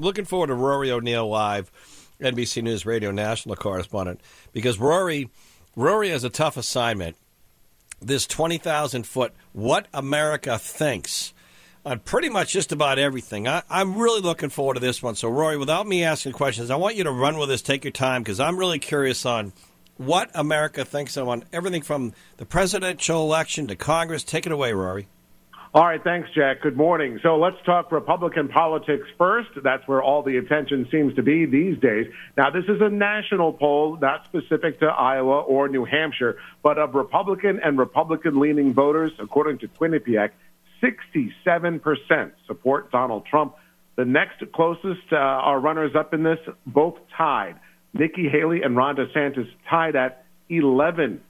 Looking forward to Rory O'Neill live, NBC News Radio national correspondent, because Rory, Rory has a tough assignment. This twenty thousand foot, what America thinks on pretty much just about everything. I, am really looking forward to this one. So, Rory, without me asking questions, I want you to run with this. Take your time because I'm really curious on what America thinks on everything from the presidential election to Congress. Take it away, Rory. All right, thanks, Jack. Good morning. So let's talk Republican politics first. That's where all the attention seems to be these days. Now, this is a national poll, not specific to Iowa or New Hampshire, but of Republican and Republican leaning voters, according to Quinnipiac, 67% support Donald Trump. The next closest uh, are runners up in this, both tied. Nikki Haley and Ron DeSantis tied at 11%.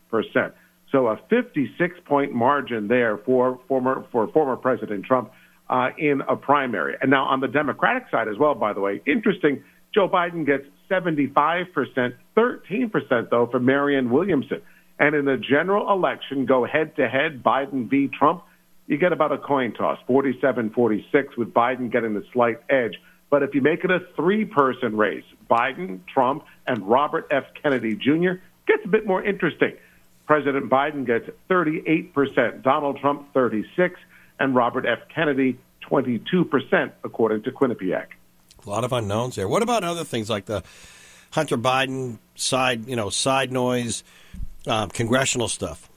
So a 56 point margin there for former, for former President Trump uh, in a primary. And now on the Democratic side as well, by the way, interesting, Joe Biden gets 75%, 13% though for Marianne Williamson. And in the general election, go head to head, Biden v. Trump, you get about a coin toss, 47 46, with Biden getting the slight edge. But if you make it a three person race, Biden, Trump, and Robert F. Kennedy Jr., gets a bit more interesting. President Biden gets 38%, Donald Trump 36, and Robert F. Kennedy 22%, according to Quinnipiac. A lot of unknowns there. What about other things like the Hunter Biden side, you know, side noise, um, congressional stuff?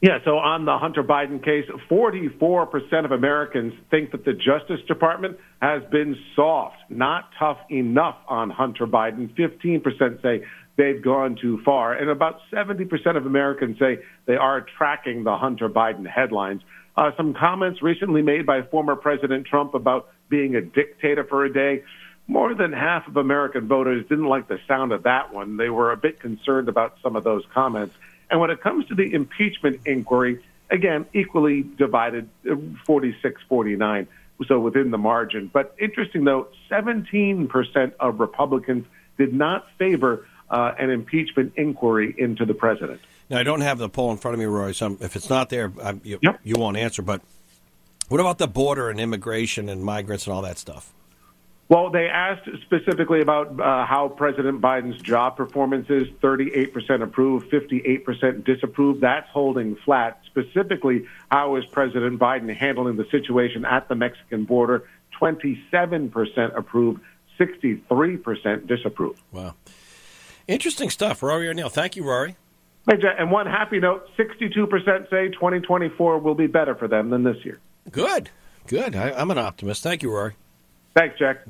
Yeah, so on the Hunter Biden case, 44% of Americans think that the Justice Department has been soft, not tough enough on Hunter Biden. 15% say they've gone too far. And about 70% of Americans say they are tracking the Hunter Biden headlines. Uh, some comments recently made by former President Trump about being a dictator for a day. More than half of American voters didn't like the sound of that one. They were a bit concerned about some of those comments. And when it comes to the impeachment inquiry, again, equally divided, uh, 46 49, so within the margin. But interesting, though, 17% of Republicans did not favor uh, an impeachment inquiry into the president. Now, I don't have the poll in front of me, Roy, so if it's not there, you, yep. you won't answer. But what about the border and immigration and migrants and all that stuff? Well, they asked specifically about uh, how President Biden's job performance is 38% approved, 58% disapproved. That's holding flat. Specifically, how is President Biden handling the situation at the Mexican border? 27% approved, 63% disapproved. Wow. Interesting stuff. Rory O'Neill. Thank you, Rory. And one happy note 62% say 2024 will be better for them than this year. Good. Good. I, I'm an optimist. Thank you, Rory. Thanks, Jack.